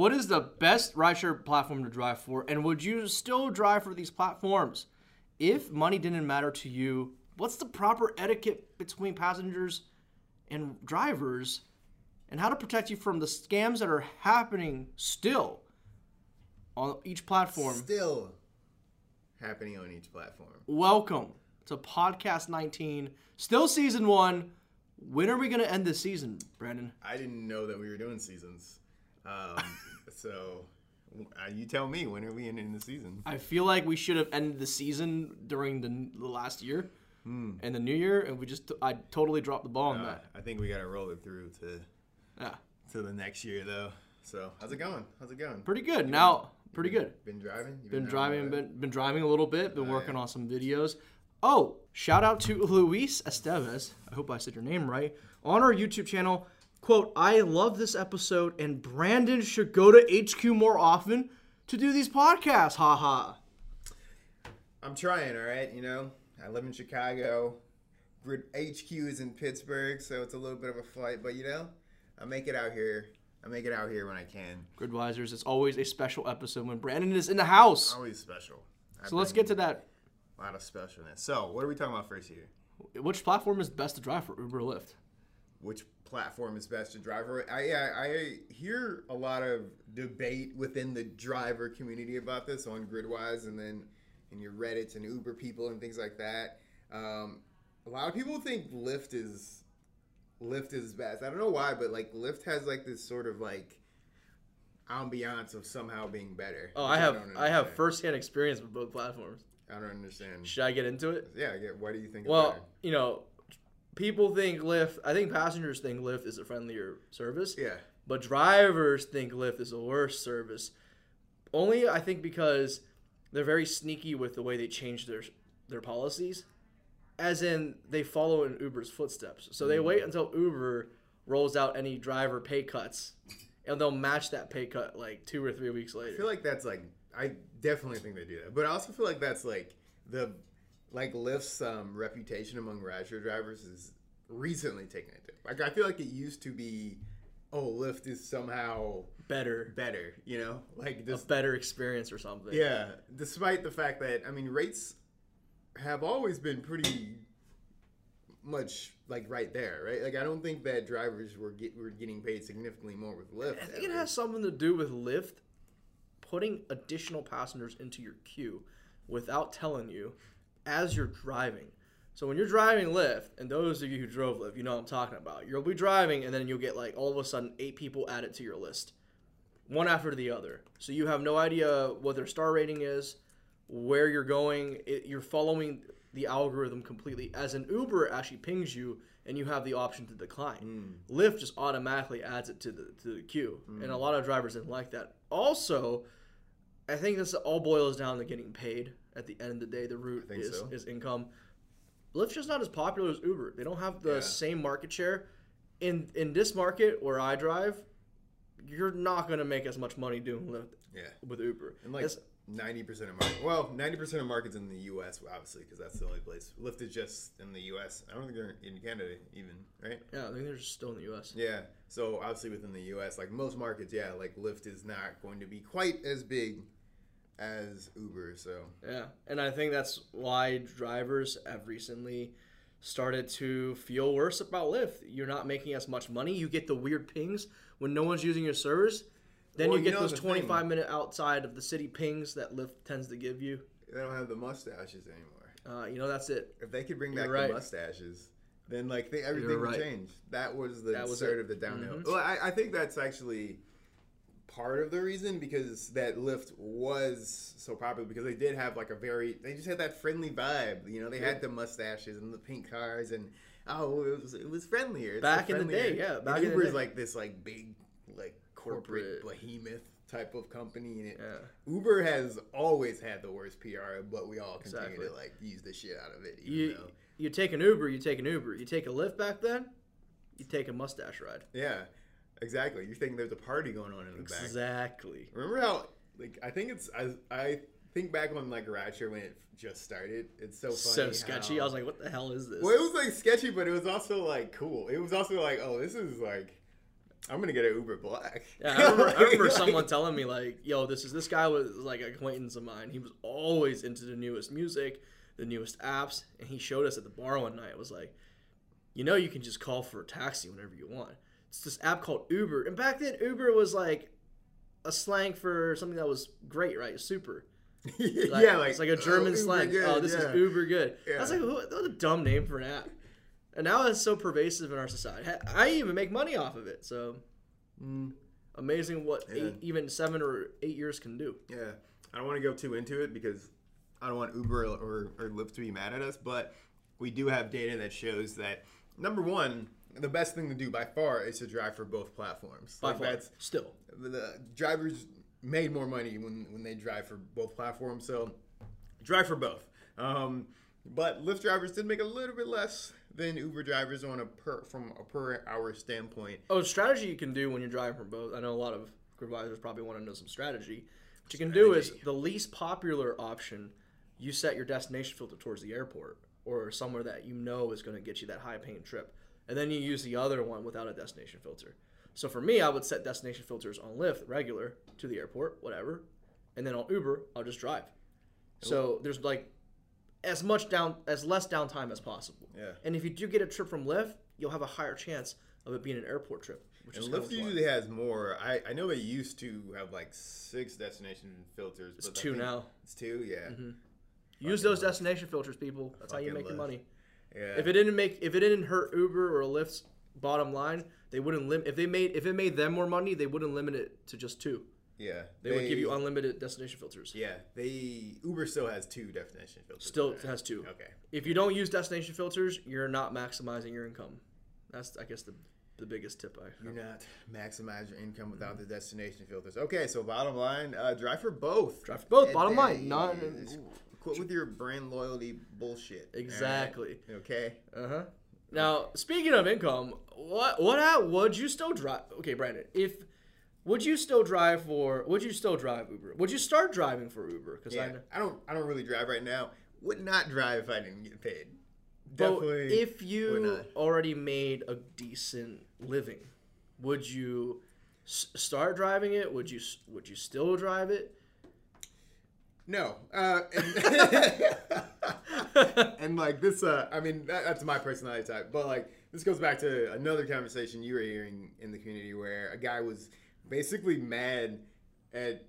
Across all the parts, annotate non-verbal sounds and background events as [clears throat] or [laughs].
what is the best rideshare platform to drive for, and would you still drive for these platforms if money didn't matter to you? What's the proper etiquette between passengers and drivers, and how to protect you from the scams that are happening still on each platform? Still happening on each platform. Welcome to Podcast 19, still season one. When are we going to end this season, Brandon? I didn't know that we were doing seasons. Um, so uh, you tell me when are we ending the season? I feel like we should have ended the season during the, the last year and the new year, and we just I totally dropped the ball on Uh, that. I think we got to roll it through to Yeah, to the next year though. So how's it going? How's it going? pretty good. Now, pretty good. Been driving? You Been out driving, been been driving a little bit. Been Oh, working yeah. on some videos. Oh, shout out to Luis Estevez. I hope I said your name right on our YouTube channel. Quote: I love this episode, and Brandon should go to HQ more often to do these podcasts. Ha ha. I'm trying, all right. You know, I live in Chicago. Grid HQ is in Pittsburgh, so it's a little bit of a flight. But you know, I make it out here. I make it out here when I can. Gridwisers, it's always a special episode when Brandon is in the house. Always special. I So let's get to that. a lot of specialness. So what are we talking about first here? Which platform is best to drive for Uber or Lyft? Which platform is best to drive? for? I I, I hear a lot of debate within the driver community about this on Gridwise, and then in your Reddits and Uber people and things like that. Um, a lot of people think Lyft is Lyft is best. I don't know why, but like Lyft has like this sort of like ambiance of somehow being better. Oh, I have don't I have firsthand experience with both platforms. I don't understand. Should I get into it? Yeah, yeah. Why do you think? Well, you know, people think Lyft. I think passengers think Lyft is a friendlier service, yeah, but drivers think Lyft is a worse service. Only I think because they're very sneaky with the way they change their their policies, as in they follow in Uber's footsteps. So they wait mm. until Uber rolls out any driver pay cuts, and they'll match that pay cut like two or three weeks later. I feel like that's like I definitely think they do that, but I also feel like that's like the like Lyft's um, reputation among rideshare drivers is recently taken it. Like I feel like it used to be, oh, Lyft is somehow better, better, you know, like a this. better experience or something. Yeah, despite the fact that I mean rates have always been pretty much like right there, right? Like I don't think that drivers were get, were getting paid significantly more with Lyft. I think it has something to do with Lyft putting additional passengers into your queue without telling you as you're driving. So when you're driving Lyft, and those of you who drove Lyft, you know what I'm talking about. You'll be driving, and then you'll get like all of a sudden eight people added to your list, one after the other. So you have no idea what their star rating is, where you're going. It, you're following the algorithm completely. As an Uber actually pings you, and you have the option to decline. Hmm. Lyft just automatically adds it to the to the queue, and a hmm. lot of drivers didn't like that. Also, I think this all boils down to getting paid. At the end of the day, the root is, so. is income. Lyft's just not as popular as Uber. They don't have the Yeah. same market share. In in this market where I drive, you're not gonna make as much money doing Lyft yeah. with Uber. And like ninety percent of market, well, ninety percent of markets in the U.S. obviously because that's the only place. Lyft is just in the U.S. I don't think they're in Canada even, right? yeah, I think they're just still in the U.S. Yeah. So obviously within the U.S., like most markets, yeah, like Lyft is not going to be quite as big as Uber. So Yeah, and I think that's why drivers have recently started to feel worse about Lyft. You're not making as much money. You get the weird pings when no one's using your service. Then Well, you you get know those the thing- 25 minute outside of the city pings that Lyft tends to give you. they don't have the mustaches anymore. Uh, you know, that's it. If they could bring You're back right. the mustaches, then like they, everything You're would right. change. That was the That was start it. of the downhill. Mhm. Well, I, I think that's actually part of the reason because that Lyft was so popular because they did have like a very they just had that friendly vibe. You know, they had the mustaches and the pink cars and oh, it was it was friendlier. It's Back the in the day, friendlier- yeah, and back in the day. like this like big like corporate, Corporate. behemoth type of company and it, Yeah. Uber has always had the worst PR, but we all continue Exactly. to like use the shit out of it. You though, you take an Uber, you take an Uber. You take a Lyft back then, you take a mustache ride. yeah, exactly. You're thinking there's a party going on in the back. Exactly. Remember how like I think it's I, I think back on like Ratchet when it just started. It's so funny. So sketchy. how- I was like, what the hell is this? well, it was like sketchy, but it was also like cool. It was also like, oh, this is like I'm gonna get an Uber Black. Yeah, I remember, I [laughs] remember Like- someone telling me like, "Yo, this is this guy was like an acquaintance of mine. He was always into the newest music, the newest apps, and he showed us at the bar one night. It was like, you know, you can just call for a taxi whenever you want. It's this app called Uber, and back then Uber was like a slang for something that was great, right? Super. [laughs] Like, yeah, like it's like a German oh, slang. good, oh, this yeah. is Uber good. Yeah. That's like who- that a dumb name for an app, and now it's so pervasive in our society. I even make money off of it. So Mm, amazing what Yeah. eight, even seven or eight years can do. yeah, I don't want to go too into it because I don't want Uber or, or, or Lyft to be mad at us, but we do have data that shows that number one, the best thing to do by far is to drive for both platforms. By Like, far, that's still. the, the drivers made more money when, when they drive for both platforms. So drive for both. Um, but Lyft drivers did make a little bit less than Uber drivers on a per from a per hour standpoint. Oh, strategy you can do when you're driving from both. I know a lot of advisors probably want to know some strategy. What you can do is the least popular option. You set your destination filter towards the airport or somewhere that you know is going to get you that high paying trip, and then you use the other one without a destination filter. So for me, I would set destination filters on Lyft regular to the airport, whatever, and then on Uber, I'll just drive. So there's like as much down as less downtime as possible. Yeah. And if you do get a trip from Lyft, you'll have a higher chance of it being an airport trip, which And is Lyft usually has more. I, I know they used to have like six destination filters. It's two now. Mm-hmm. It's two, yeah. Use those destination filters, people. That's how you make your money. Yeah. If it didn't make, if it didn't hurt Uber or Lyft's bottom line, they wouldn't limit If they made, if it made them more money, they wouldn't limit it to just two. yeah. They, would give you unlimited destination filters. Yeah. They Uber still has two destination filters. Still right? has two. Okay. If you don't use destination filters, you're not maximizing your income. That's, I guess, the the biggest tip I. You're not maximize your income without the destination filters. Okay, so bottom line, uh, drive for both. Drive for both, And bottom line, not- quit with your brand loyalty bullshit. all right? Exactly. Okay. Uh huh. Now, speaking of income, what what would you still drive? Okay, Brandon, if would you still drive for? Would you still drive Uber? Would you start driving for Uber? Because I Yeah. know. I don't. I don't really drive right now. Would not drive if I didn't get paid. But Definitely. if would you already made a decent living, would you s- start driving it? Would you would you still drive it? No. Uh, and, [laughs] [laughs] and like this, uh, I mean, that, that's my personality type. But like, this goes back to another conversation you were hearing in the community where a guy was basically mad at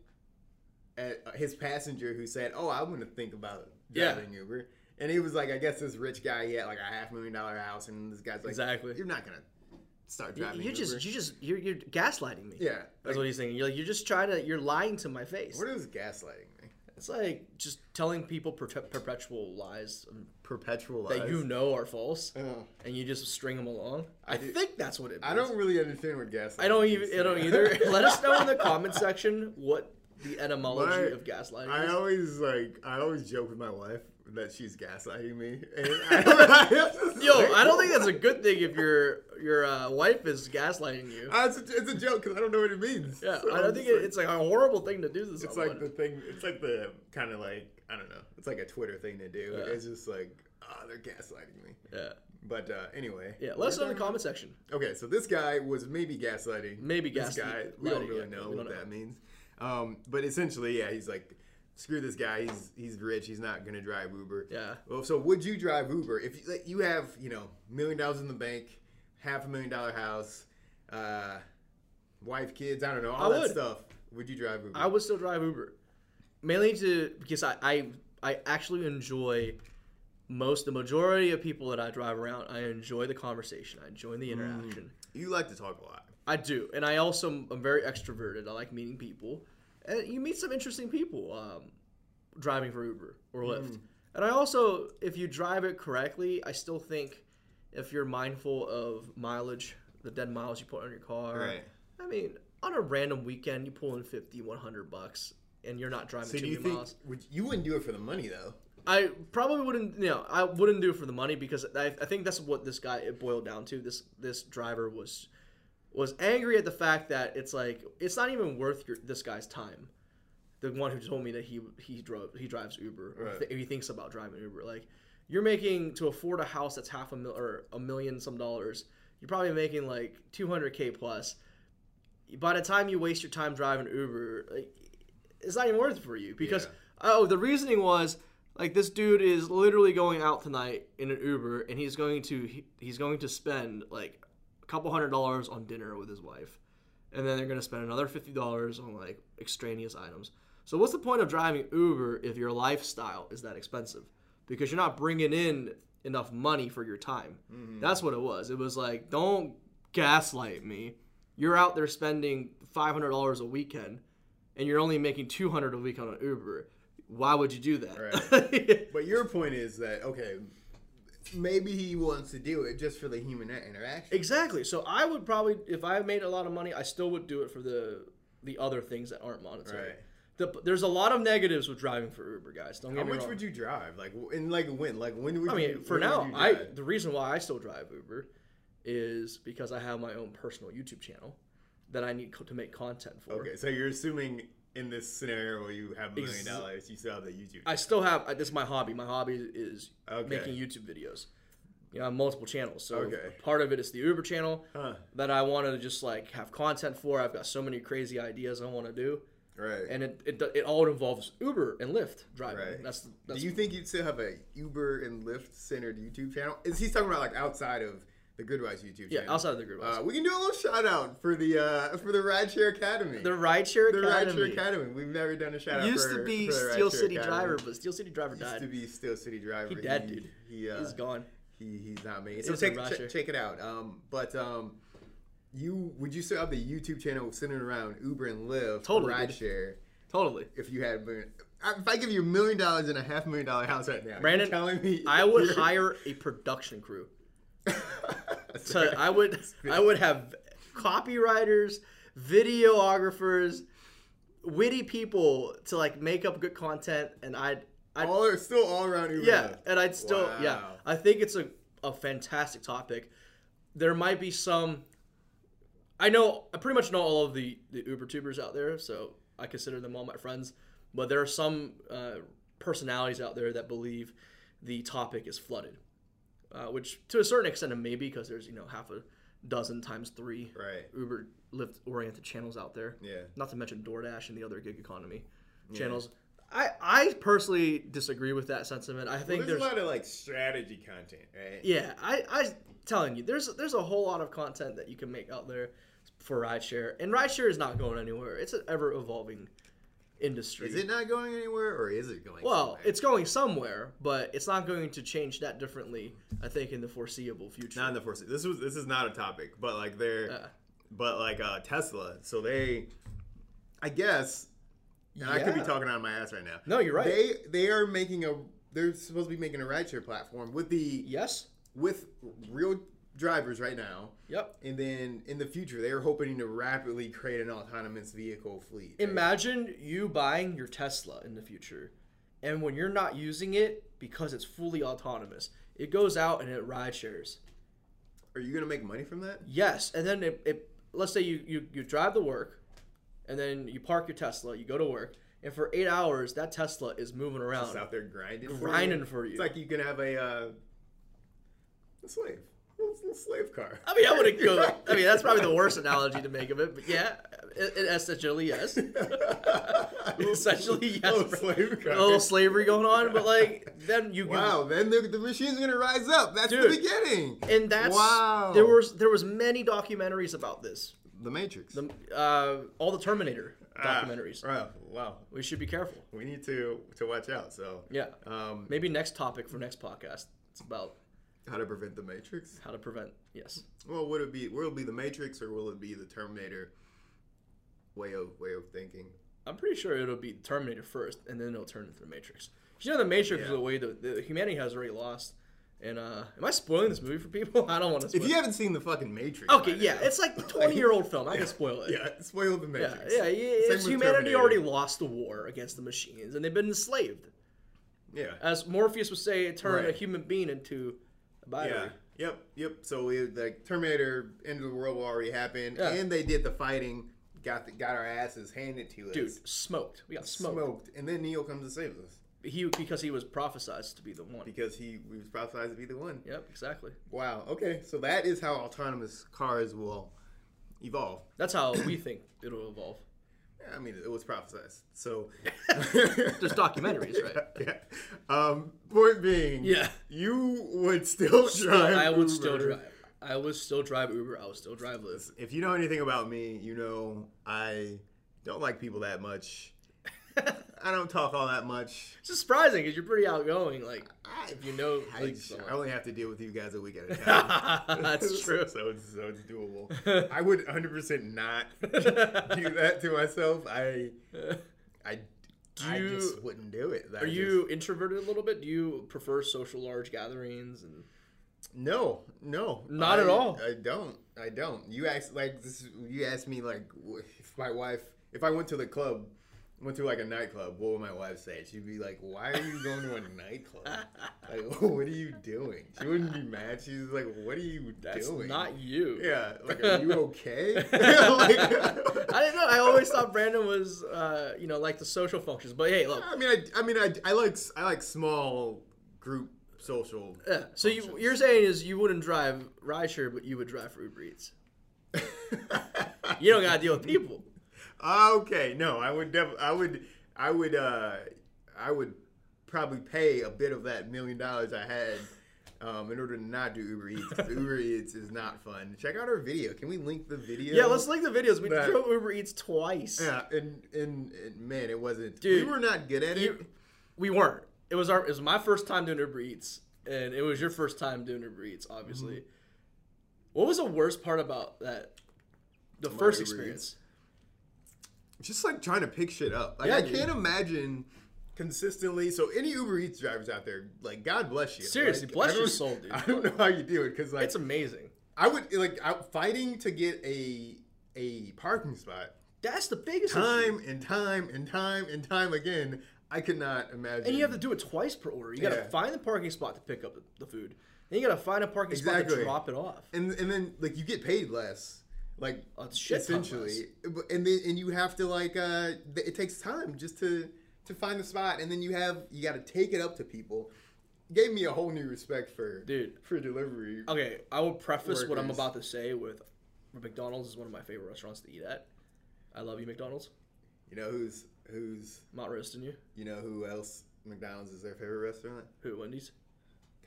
at his passenger who said, "Oh, I want to think about Yeah. driving Uber." And he was like, I guess this rich guy, he had like a half million dollar house, and this guy's like, Exactly. you're not gonna start driving You're Uber." just you just you're, you're gaslighting me. yeah. That's Like, what he's saying. You're like you're just trying to you're lying to my face. what is gaslighting me? It's like just telling people per- perpetual lies Perpetual that lies. you know are false, Oh. and you just string them along. I, do- think that's what it. Means. I don't really understand what gaslighting. I don't even. I don't either. [laughs] Let us know in the comment section what the etymology My- of gaslighting I is. always like I always joke with my wife that she's gaslighting me. [laughs] I, [laughs] [laughs] Yo, I don't think that's a good thing if your your uh, wife is gaslighting you. Uh, it's, a, it's a joke because I don't know what it means. Yeah, So I don't think it, it's like a horrible thing to do to It's like the thing. It's like the kind of like I don't know. It's like a Twitter thing to do. Yeah. It's just like oh, they're gaslighting me. yeah, But uh, anyway. yeah. Let us know in the comment section. Okay, so this guy was maybe gaslighting. Maybe this gaslighting, guy. We don't yeah, really know we what don't that know. means. Um, but essentially, yeah, he's like, screw this guy. He's he's rich. He's not gonna drive Uber. Yeah. Well, so would you drive Uber if you, like, you have you know million dollars in the bank, half a million dollar house, uh, wife, kids, I don't know, all I that would. stuff? Would you drive Uber? I would still drive Uber, mainly to because I I, I actually enjoy most the majority of people that I drive around. I enjoy the conversation. I enjoy the interaction. You like to talk a lot. I do, and I also am very extroverted. I like meeting people, and you meet some interesting people um, driving for Uber or Lyft. And I also, if you drive it correctly, I still think if you're mindful of mileage, the dead miles you put on your car. Right. I mean, on a random weekend, you pull in 50, 100 bucks, and you're not driving So too many think miles. would, you wouldn't do it for the money though? I probably wouldn't. You know, I wouldn't do it for the money because I, I think that's what this guy it boiled down to. This this driver was was angry at the fact that it's like it's not even worth your, this guy's time. The one who told me that he he drove he drives Uber or Right. th- he thinks about driving Uber. Like you're making to afford a house that's half a mil or a million some dollars. You're probably making like 200k plus. by the time you waste your time driving Uber, like, it's not even worth it for you because Yeah. oh, the reasoning was like this dude is literally going out tonight in an Uber and he's going to he, he's going to spend like couple hundred dollars on dinner with his wife, and then they're going to spend another fifty dollars on like extraneous items. So what's the point of driving Uber if your lifestyle is that expensive? Because you're not bringing in enough money for your time. Mm-hmm. That's what it was. It was like, don't gaslight me. You're out there spending five hundred dollars a weekend, and you're only making two hundred a week on an Uber. Why would you do that? [laughs] But your point is that okay, maybe he wants to do it just for the human interaction. exactly. So I would probably, if I made a lot of money, I still would do it for the the other things that aren't monetary. Right. The, there's a lot of negatives with driving for Uber, guys. Don't How get me much would you drive? Like in like when? Like when would I you? mean, for now, I the reason why I still drive Uber is because I have my own personal YouTube channel that I need co- to make content for. Okay, so you're assuming in this scenario where you have a million dollars, you still have the YouTube. I still have this is my hobby. My hobby is Okay. making YouTube videos. You know, multiple channels. So Okay. part of it is the Uber channel Huh. that I wanted to just like have content for. I've got so many crazy ideas I want to do, Right. and it, it it all involves Uber and Lyft driving. Right. That's Do you think you'd still have a Uber and Lyft centered YouTube channel? Is he's talking about like outside of the Gridwise YouTube yeah channel? outside of the group. Uh, we can do a little shout out for the uh, for the Rideshare Academy. the Rideshare The Academy Rideshare Academy. We've never done a shout out. used to be for the Steel Rideshare City Academy. Driver, but Steel City Driver Used died. to be Steel City Driver. He dead, dude. He, uh, He's gone. He, he's not making it. So just a check, check, Rideshare. check it out. Um, but um, you would you still have the YouTube channel centered around Uber and Lyft, Totally. Rideshare? Totally. If you had, if I give you a million dollars and a half million dollar house right now, Brandon, telling me I would [laughs] hire a production crew. [laughs] [laughs] So. I would I would have copywriters, videographers, witty people to like make up good content, and I'd, I'd all are still all around Uber. yeah, and I'd still yeah. I think it's a a fantastic topic. There might be some. I know I pretty much know all of the the Uber tubers out there, so I consider them all my friends. But there are some uh, personalities out there that believe the topic is flooded, uh, which to a certain extent it may be because there's you know half a dozen times three Right. Uber Lyft oriented channels out there. Yeah. Not to mention DoorDash and the other gig economy channels. I, I personally disagree with that sentiment. I Well, think there's, there's a lot of like strategy content, right? yeah, I I telling you, there's there's a whole lot of content that you can make out there for rideshare, and rideshare is not going anywhere. It's an ever evolving industry. Is it not going anywhere, or is it going? Well, somewhere? it's going somewhere, but it's not going to change that differently. I think in the foreseeable future. not in the force. This was this is not a topic, but like they're, Yeah. but like uh, Tesla. So they, I guess, and I could be talking out of my ass right now. No, you're right. They they are making a. They're supposed to be making a rideshare platform with the yes. with real drivers right now, Yep. and then in the future they are hoping to rapidly create an autonomous vehicle fleet. right? Imagine you buying your Tesla in the future, and when you're not using it because it's fully autonomous, it goes out and it ride shares. Are you gonna make money from that? Yes, and then it, it let's say you, you you drive to work, and then you park your Tesla, you go to work, and for eight hours that Tesla is moving around. Just out there grinding, for Grinding you. for you. It's like you can have a uh, a slave, a little, little slave car. I mean, I wouldn't [laughs] go. I mean, that's probably the worst analogy to make of it, but yeah, it, it, essentially yes. [laughs] Essentially, yes. Little slave car. A little slavery going on, but like then you can Wow, then the, the machine's gonna rise up. That's the beginning. and that's Wow. there was there was many documentaries about this. The Matrix. The uh, all the Terminator Ah, documentaries. wow, wow. We should be careful. We need to to watch out. So Yeah. um, Maybe next topic for next podcast. It's about how to prevent the Matrix? how to prevent. Yes. Well, would it be? Will it be the Matrix or will it be the Terminator way of way of thinking? I'm pretty sure it'll be Terminator first, and then it'll turn into the Matrix. You know, the Matrix is Yeah. the way that, the humanity has already lost. And uh, am I spoiling this movie for people? [laughs] I don't want to. Spoil If you haven't seen the fucking Matrix, okay, yeah, it's like [laughs] a 20 year old film. I can spoil it. Yeah, spoil the Matrix. yeah. yeah, Same It's humanity Terminator. already lost the war against the machines, and they've been enslaved. Yeah. As Morpheus would say, turn turned a human being into a battery. Yeah. Yep. Yep. So we like Terminator End of the World War already happened, Yeah. and they did the fighting, got the, got our asses handed to us, Dude, smoked. We got smoked. smoked, and then Neo comes and saves us He because he was prophesized to be the one. because he we was prophesied to be the one. Yep, exactly. Wow. Okay. So that is how autonomous cars will evolve. That's how we think it'll evolve. Yeah, I mean, it was prophesized. So [laughs] There's documentaries, right? [laughs] Yeah. Um, point being, Yeah. you would still Still, drive. I would still drive. I would still drive Uber. I would still drive Lyft. If you know anything about me, you know I don't like people that much. [laughs] I don't talk all that much. It's surprising because you're pretty outgoing. Like, I, if you know, I, like. I only have to deal with you guys a week at a [laughs] time. That's [laughs] true. so it's so it's doable. I would 100% not do that to myself. I I Do I just wouldn't do it. I Are you introverted a little bit? Do you prefer social large gatherings? And no, no, Not at all. I don't. I don't. You asked like this. You asked me like if my wife, if I went to the club, went to like a nightclub, what would my wife say? She'd be like, "Why are you going to a [laughs] nightclub? like, [laughs] what are you doing?" She wouldn't be mad. She's like, "What are you that's doing?" not you. Yeah, [laughs] like, are you okay? like, I didn't know. I always thought Brandon was, uh, you know, like the social functions. But hey, look. I mean, I, I mean, I, I like, I like small group social. Yeah. So you, you're saying is you wouldn't drive rideshare, but you would drive for Uber Eats. You don't gotta deal with people. Okay, no, I would, def- I would, I would, uh, I would probably pay a bit of that million dollars I had. Um, in order to not do Uber Eats, [laughs] Uber Eats is not fun. Check out our video. Can we link the video? Yeah, let's link the videos. We drove Uber Eats twice. Yeah, and, and and man, it wasn't. Dude, we were not good at it. We weren't. It was our. It was my first time doing Uber Eats, and it was your first time doing Uber Eats, obviously. Mm-hmm. What was the worst part about that? The first Uber experience. Just like trying to pick shit up. Like Yeah, I can't imagine consistently. So any Uber Eats drivers out there, like God bless you. Seriously, Like, bless I your soul, dude. [laughs] I don't know how you do it because like It's amazing. I would like out fighting to get a a parking spot That's the biggest issue. time and time and time and time again. I could not imagine. And you have to do it twice per order. You got to Yeah. find the parking spot to pick up the food. Then you got to find a parking spot to drop it off. and and then like you get paid less. Like essentially, and then and you have to like uh it takes time just to to find the spot, and then you have you got to take it up to people. Gave me a whole new respect for Dude. for delivery. Okay, I will preface what I'm about to say with McDonald's is one of my favorite restaurants to eat at. I love you, McDonald's. You know who's who's I'm not roasting you. you know who else McDonald's is their favorite restaurant? Who, Wendy's?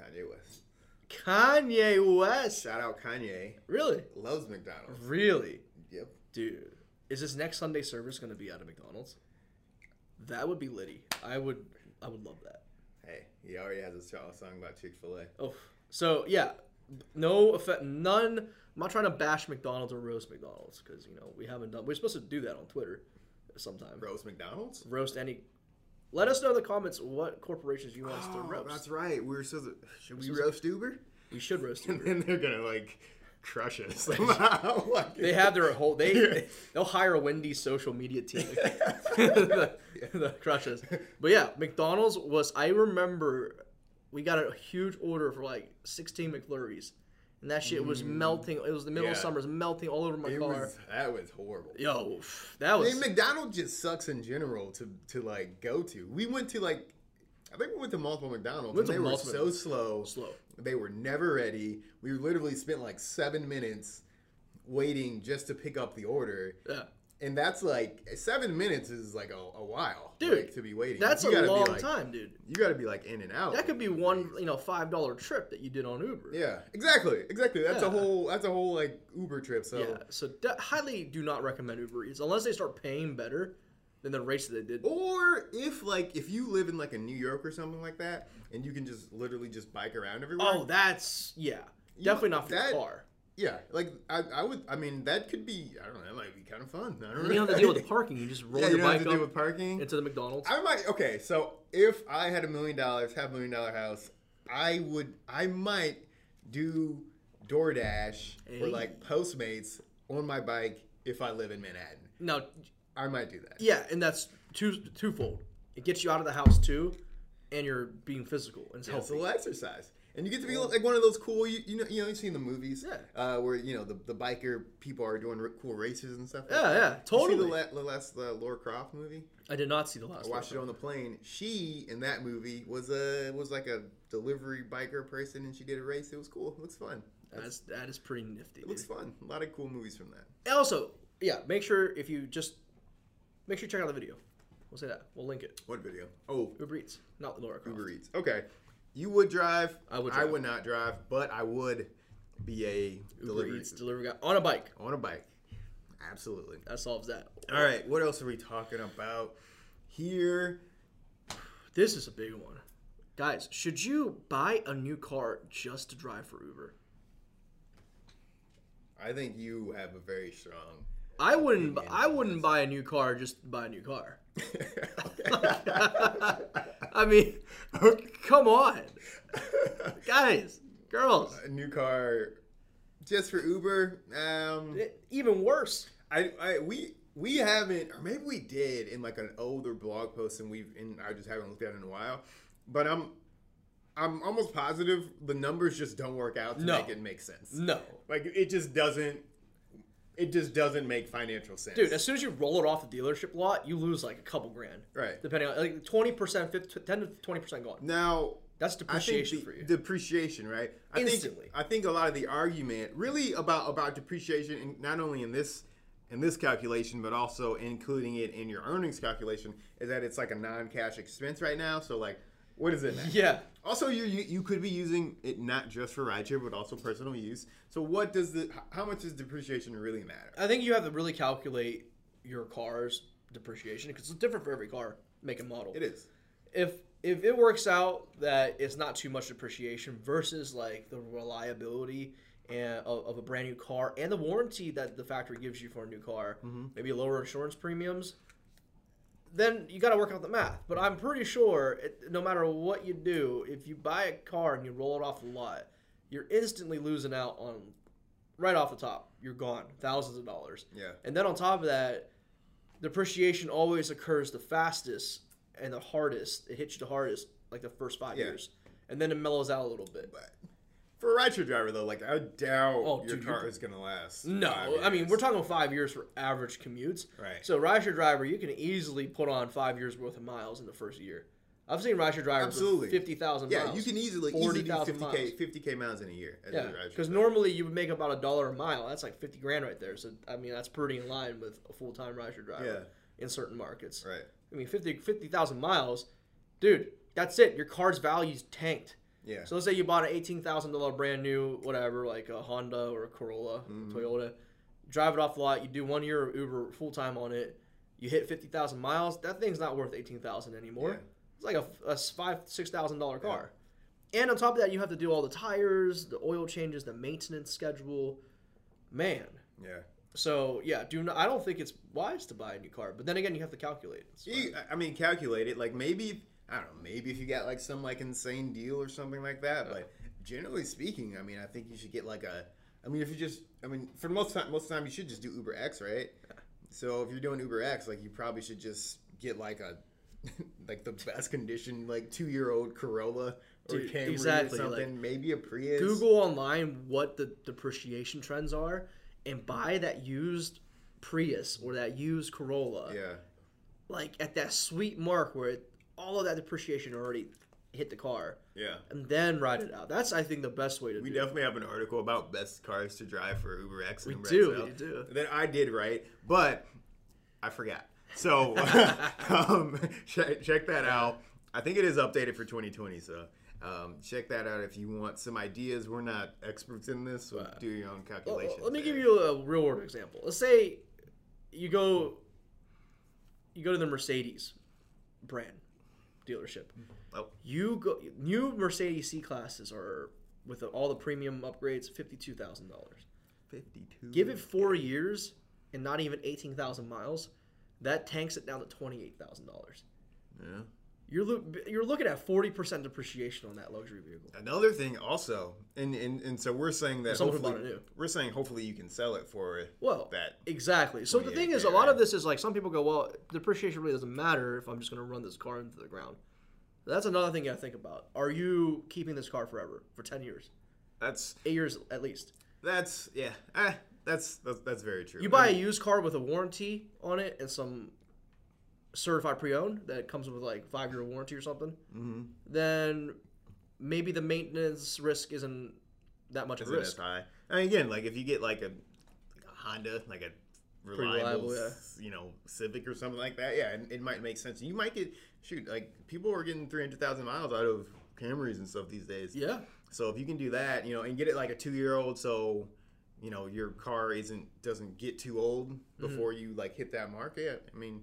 Kanye West. Kanye West. Shout out Kanye. Really? Loves McDonald's. Really? Yep. Dude, is this next Sunday service going to be out of McDonald's? That would be litty. I would I would love that. Hey, he already has a song song about Chick Fil A. Oh, so yeah, no effect, none. I'm not trying to bash McDonald's or roast McDonald's because you know we haven't done. We're supposed to do that on Twitter sometime. Roast McDonald's. Roast any. Let us know in the comments what corporations you want us to Oh, roast. that's right. We were to. Should we roast Uber? We should roast [laughs] And Uber. then they're gonna like crush us somehow. [laughs] Like- They have their whole. They, they [laughs] they'll hire a Wendy's social media team. the, the crushes. But yeah, McDonald's was. I remember we got a huge order for like 16 McFlurries, and that shit was melting. It was the middle of Mm. Yeah. summer. It was melting all over my It car. was that was horrible. Yo, that I was. mean, McDonald's just sucks in general to to like go to. We went to like, I think we went to multiple McDonald's, Went and to they were multiple- so slow. slow. They were never ready. We literally spent like seven minutes waiting just to pick up the order, Yeah. And that's like seven minutes is like a, a while, Dude, like, to be waiting. That's You a long like- time, dude. You got to be like in and out. That could be one, you know, five dollar trip that you did on Uber. Yeah, exactly, exactly. That's a whole that's a whole like Uber trip. So Yeah. So de- highly do not recommend Uber Eats unless they start paying better than the rates that they did. Or if like if you live in like a New York or something like that, and you can just literally just bike around everywhere. Oh, that's yeah. You- Definitely not for that- car. Yeah, like I, I would. I mean, that could be. I don't know. That might be kind of fun. I don't And know. you don't have to deal with [laughs] parking. You just roll yeah, your you don't have bike to deal with parking. into the McDonald's. I might. Okay, so if I had a million dollars, have a million dollar house, I would. I might do DoorDash or like Postmates on my bike if I live in Manhattan. now, I might do that. yeah, and that's two twofold. It gets you out of the house too, and you're being physical and it's Yeah, it's a healthy. little exercise. And you get to be like one of those cool, you, you know, you know, you've seen the movies, Yeah. uh, where you know the, the biker people are doing r- cool races and stuff. like Yeah, that. yeah, You totally. see the, la- the last uh, Lara Croft movie? I did not see the last. I watched it one. on the plane. She in that movie was a was like a delivery biker person, and she did a race. It was cool. It looks fun. That's that is pretty nifty. It looks fun. A lot of cool movies from that. And also, yeah, make sure if you just make sure you check out the video. We'll say that. We'll link it. What video? Oh, Uber Eats, not Lara Croft. Uber Eats. Okay. You would drive. I would I would not drive, but I would be a Uber delivery Eats delivery guy on a bike. on a bike. Absolutely. That solves that. All right. What else are we talking about here? This is a big one. Guys, should you buy a new car just to drive for Uber? I think you have a very strong. I wouldn't. I wouldn't buy a new car just to buy a new car. [laughs] I mean, come on, guys, girls. a new car, just for Uber. Um, Even worse. I, I we we haven't, or maybe we did in like an older blog post, and we've and I just haven't looked at it in a while. But I'm I'm almost positive the numbers just don't work out to No. make it make sense. No, Like it just doesn't. It just doesn't make financial sense, dude. As soon as you roll it off the dealership lot, you lose like a couple grand. Right. Depending on like twenty percent, ten to twenty percent gone. Now That's I think depreciation the, for you. depreciation, right? I Instantly. Think, I think a lot of the argument, really about about depreciation, in, not only in this in this calculation, but also including it in your earnings calculation, is that it's like a non-cash expense right now. So, like, what does it matter? yeah. Also, you you you could be using it not just for rideshare, but also personal use. So, what does the how much does depreciation really matter? I think you have to really calculate your car's depreciation because it's different for every car, make and model. It is. if if it works out that it's not too much depreciation versus like the reliability and of, of a brand new car and the warranty that the factory gives you for a new car, mm-hmm. maybe lower insurance premiums, then you got to work out the math. But I'm pretty sure it, no matter what you do, if you buy a car and you roll it off the lot, you're instantly losing out on right off the top. You're gone, thousands of dollars. Yeah. And then on top of that, depreciation always occurs the fastest and the hardest. It hits you the hardest like the first five Yeah. years, and then it mellows out a little bit. But for a rideshare driver, though, like I doubt Oh, your dude, car you're- is gonna last. No, I mean we're talking five years for average commutes. Right. So rideshare driver, you can easily put on five years worth of miles in the first year. I've seen rideshare drivers Absolutely. fifty thousand Yeah, miles. you can easily easily do 40,000 50k miles. 50k miles in a year. as Yeah, because normally you would make about a dollar a mile. That's like fifty grand right there. So I mean that's pretty in line with a full time rideshare driver Yeah. in certain markets. right. I mean 50 50,000 miles, dude. That's it. Your car's value's tanked. Yeah. So let's say you bought an eighteen thousand dollar brand new whatever, like a Honda or a Corolla, Mm-hmm. Toyota. Drive it off the lot. You do one year of Uber full time on it. You hit fifty thousand miles. That thing's not worth eighteen thousand anymore. Yeah. It's like a, a five six thousand dollar car. And on top of that, you have to do all the tires, the oil changes, the maintenance schedule. Man. yeah. So yeah, do not, I don't think it's wise to buy a new car. But then again, you have to calculate. You. I mean, calculate it. Like maybe I don't know. Maybe if you got like some like insane deal or something like that. Uh-huh. But generally speaking, I mean, I think you should get like a. I mean, if you just, I mean, for the most time, most of the time you should just do Uber X, right? So if you're doing Uber X, like you probably should just get like a, [laughs] like the best condition, like two year old Corolla or Dude, Camry exactly, or something. like, maybe a Prius. Google online what the depreciation trends are and buy that used Prius or that used Corolla. Yeah. Like at that sweet mark where it, all of that depreciation already hit the car. Yeah. And then ride it out. That's I think the best way to We do. it. definitely have an article about best cars to drive for Uber X. And We Uber do, XL we do. That I did right, but I forgot. So [laughs] [laughs] um, check, check that out. I think it is updated for 2020. So um, check that out if you want some ideas. We're not experts in this, so do your own Well, calculations. let me there. give you a real world example. Let's say you go you go to the Mercedes brand dealership. Mm-hmm. Oh. You go new Mercedes C classes are with all the premium upgrades fifty two thousand dollars. 52. Give it four years and not even eighteen thousand miles, that tanks it down to twenty eight thousand dollars. Yeah. You're look you're looking at forty percent depreciation on that luxury vehicle. Another thing, also, and, and and so we're saying that someone hopefully, we're saying hopefully you can sell it for Well, that. exactly. So the thing is, a lot of this is like some people go, well, depreciation really doesn't matter if I'm just going to run this car into the ground. That's another thing you got to think about. Are you keeping this car forever for ten years, That's eight years at least? that's yeah. Ah, that's that's, that's very true. You buy a used car with a warranty on it and some certified pre-owned that comes with like five year warranty or something, Mhm. then maybe the maintenance risk isn't that much of a Isn't risk. as high. I mean, again, like if you get like a, like a Honda, like a reliable, reliable, yeah. you know, Civic or something like that, yeah, it, it might make sense. You might get shoot like people are getting three hundred thousand miles out of Camrys and stuff these days. Yeah, So if you can do that, you know, and get it like a two year old, so you know your car isn't doesn't get too old Mm-hmm. before you like hit that mark. Yeah, I mean,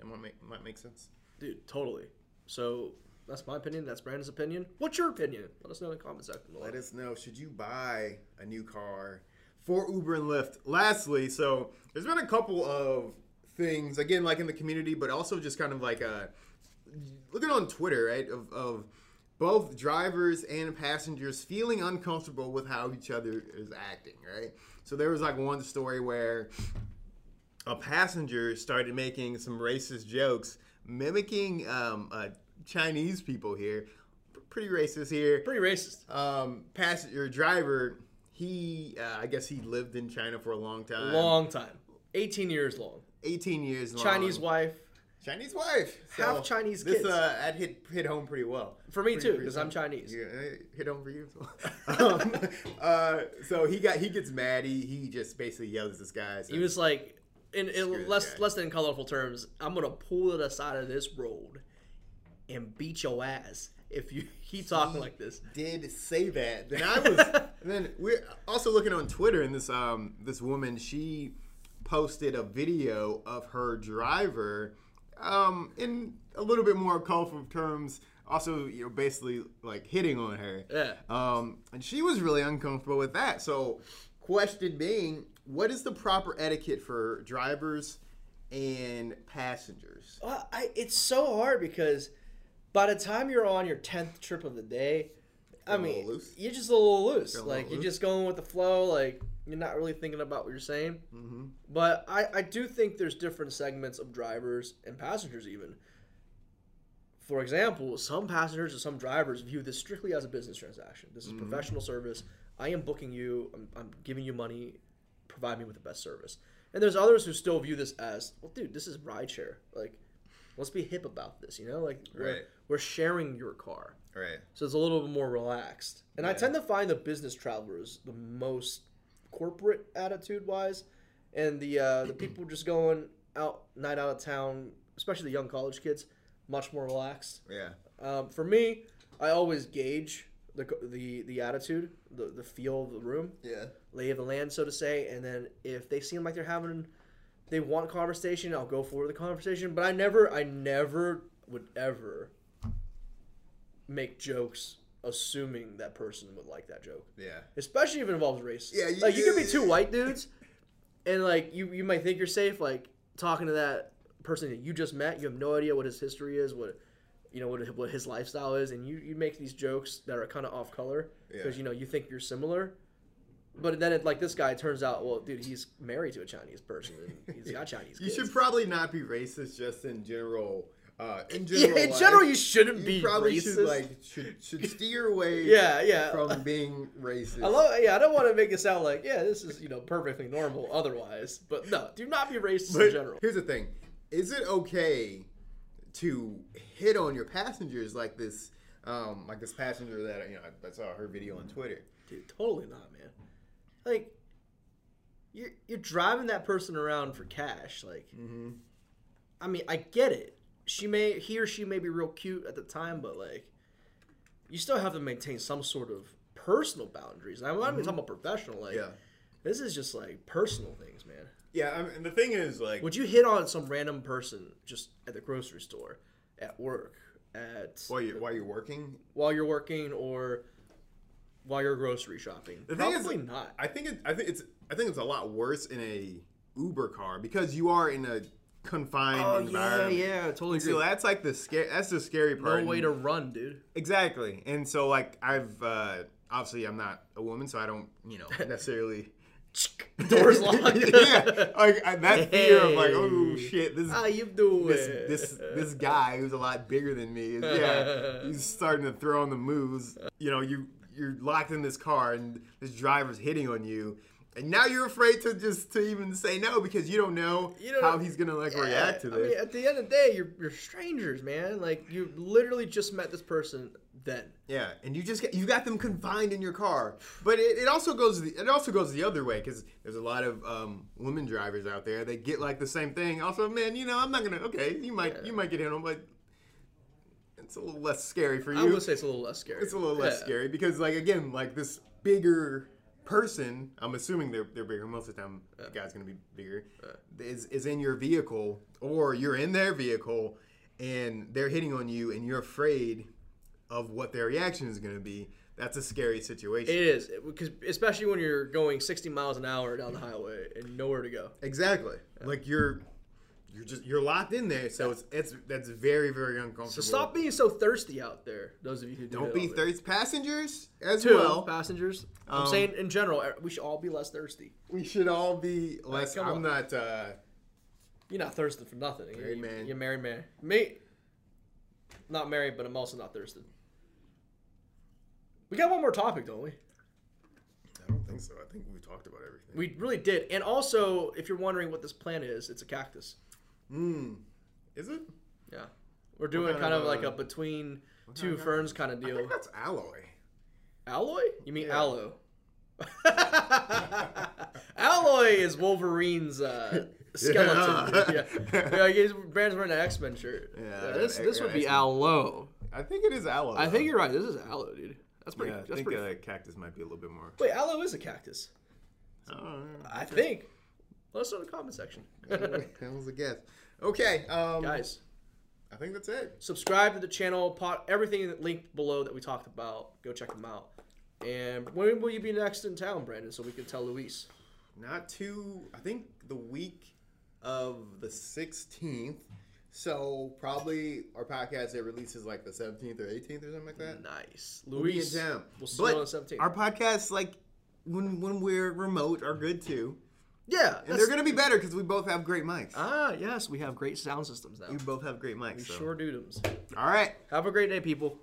it might make might make sense. dude, totally. So that's my opinion. That's Brandon's opinion. What's your opinion? Let us know in the comment section below. Let us know. Should you buy a new car for Uber and Lyft? Lastly, so there's been a couple of things again, like in the community, but also just kind of like uh looking on Twitter, right? Of, of both drivers and passengers feeling uncomfortable with how each other is acting, right? So there was like one story where a passenger started making some racist jokes, mimicking um, uh, Chinese people here. P- Pretty racist here Pretty racist. um, passenger driver, he, uh, I guess he lived in China for a long time. long time. 18 years long. 18 years long. Chinese wife. Chinese wife. Half Chinese this, kids. uh, that hit, hit home pretty well. For me Pretty- too, because I'm. Chinese. Yeah, hit home for you as [laughs] well. um, [laughs] uh, so he got, he gets mad. He, he just basically yells at this guy. He was like, in, in less less than colorful terms, I'm gonna pull to the side of this road and beat your ass if you [laughs] keep talking like this. did say that. Then I was. [laughs] then we're also looking on Twitter, and this um this woman she posted a video of her driver, um in a little bit more colorful terms. Also, you know, basically like hitting on her. Yeah. Um, and she was really uncomfortable with that. So, question being, what is the proper etiquette for drivers and passengers? Well, I, it's so hard because by the time you're on your tenth trip of the day, I mean, loose? you're just a little loose. You're a little like you're loose? just going with the flow. Like you're not really thinking about what you're saying. Mm-hmm. But I, I do think there's different segments of drivers and passengers even. For example, some passengers or some drivers view this strictly as a business transaction. This is Mm-hmm. professional service. I am booking you. I'm, I'm giving you money. Provide me with the best service. And there's others who still view this as, well, dude, this is rideshare. Like, let's be hip about this. You know, like we're, Right. we're sharing your car. Right. So it's a little bit more relaxed. And I tend to find the business travelers the most corporate attitude wise. And the uh, the [clears throat] people just going out night out of town, especially the young college kids, much more relaxed. Yeah. Um, for me, I always gauge the the the attitude, the the feel of the room, Yeah. lay of the land, so to say. And then if they seem like they're having, they want conversation, I'll go for the conversation. But I never, I never would ever make jokes assuming that person would like that joke, Yeah. especially if it involves race. Yeah, you- like you could be two white dudes, and like you you might think you're safe, like talking to that person that you just met. You have no idea what his history is, what you know what what his lifestyle is, and you you make these jokes that are kind of off color because Yeah. you know you think you're similar. But then, it, like this guy, turns out, well, dude, he's married to a Chinese person. And he's got [laughs] Chinese You kids. should probably not be racist just in general. Uh, in yeah, general, life. you shouldn't You be probably racist. should like should should steer away [laughs] yeah, yeah. from being racist. I love. Yeah, I don't want to make it sound like yeah, this is you know perfectly normal otherwise. But no, do not be racist in general. here's the thing: is it okay to hit on your passengers like this? Um, like this passenger that you know I saw her video on Twitter. Dude, totally not, man. Like, you're you're driving that person around for cash. Like, Mm-hmm. I mean, I get it. She may he or she may be real cute at the time, but like, you still have to maintain some sort of personal boundaries. I'm not even talking about professional. Like, Yeah, this is just like personal things, man. Yeah. I mean, and the thing is, like, Would you hit on some random person just at the grocery store, at work, at while you while you're working, while you're working, or while you're grocery shopping? The thing is, Probably not. I think it, I think it's I think it's a lot worse in a Uber car because you are in a confined Oh yeah, environment. yeah, totally agree. So that's like the scare. That's the scary part. no way to run, dude. Exactly. And so like I've uh obviously I'm not a woman, so I don't, you know, [laughs] necessarily Doors locked. [laughs] yeah. Like I, that fear of like, oh shit, this How you doing? this this this guy who's a lot bigger than me is yeah, [laughs] he's starting to throw on the moves. You know, you you're locked in this car and this driver's hitting on you And now you're afraid to just to even say no because you don't know You don't how he's gonna like Yeah, react to this. I mean, at the end of the day, you're you're strangers, man. Like you literally just met this person then. Yeah, and you just get you got them confined in your car. But it, it also goes the, it also goes the other way because there's a lot of um, women drivers out there that get like the same thing. Also, man, you know, I'm not gonna okay, you might Yeah. you might get hit on, but it's a little less scary for you. I would say it's a little less scary. it's a little less Yeah. scary because like again, like this bigger person, I'm assuming they're they're bigger. Most of the time, the guy's gonna be bigger. Is is in your vehicle or you're in their vehicle, and they're hitting on you, and you're afraid of what their reaction is gonna be. That's a scary situation. It is because especially when you're going 60 miles an hour down the highway and nowhere to go. exactly. Like you're. You're just you're locked in there, so it's it's that's very very uncomfortable. So stop being so thirsty out there. Those of you who do Don't be thirsty. Passengers as Two well. passengers. I'm Um, saying in general, eh, we should all be less thirsty. We should all be less. come I'm on. not. uh You're not thirsty for nothing. Married you, man. You're married man. Me, not married, but I'm also not thirsty. We got one more topic, don't we? I don't think so. I think we talked about everything. We really did. And also, if you're wondering what this plant is, it's a cactus. Hmm. Is it? Yeah. We're doing kind kind of of like a- a between two of ferns kind of deal. that's alloy. Alloy? You mean Yeah. aloe? [laughs] Alloy is Wolverine's uh, [laughs] skeleton. [laughs] Yeah. Yeah, yeah. he's Brandon's wearing an X Men shirt. Yeah, Yeah, this this would be aloe. I think it is aloe. I think you're right. This is aloe, dude. That's pretty. Yeah, I that's think pretty. uh, cactus might be a little bit more. Wait, aloe is a cactus. Oh, I think. Let us know in the comment section, [laughs] that was a guess. Okay, um, guys. I think that's it. Subscribe to the channel. Pot everything linked below that we talked about. Go check them out. And when will you be next in town, Brandon? So we can tell Luis. Not too. I think the week of the 16th. So probably our podcast it releases like the 17th or 18th or something like that. Nice, We'll be in We'll see But you on the 17th. Our podcasts, like when when we're remote, are good too, yeah, and they're gonna be better because we both have great mics. Ah, yes, we have great sound systems now. we both have great mics. We so. sure do. Them. All right. Have a great day, people.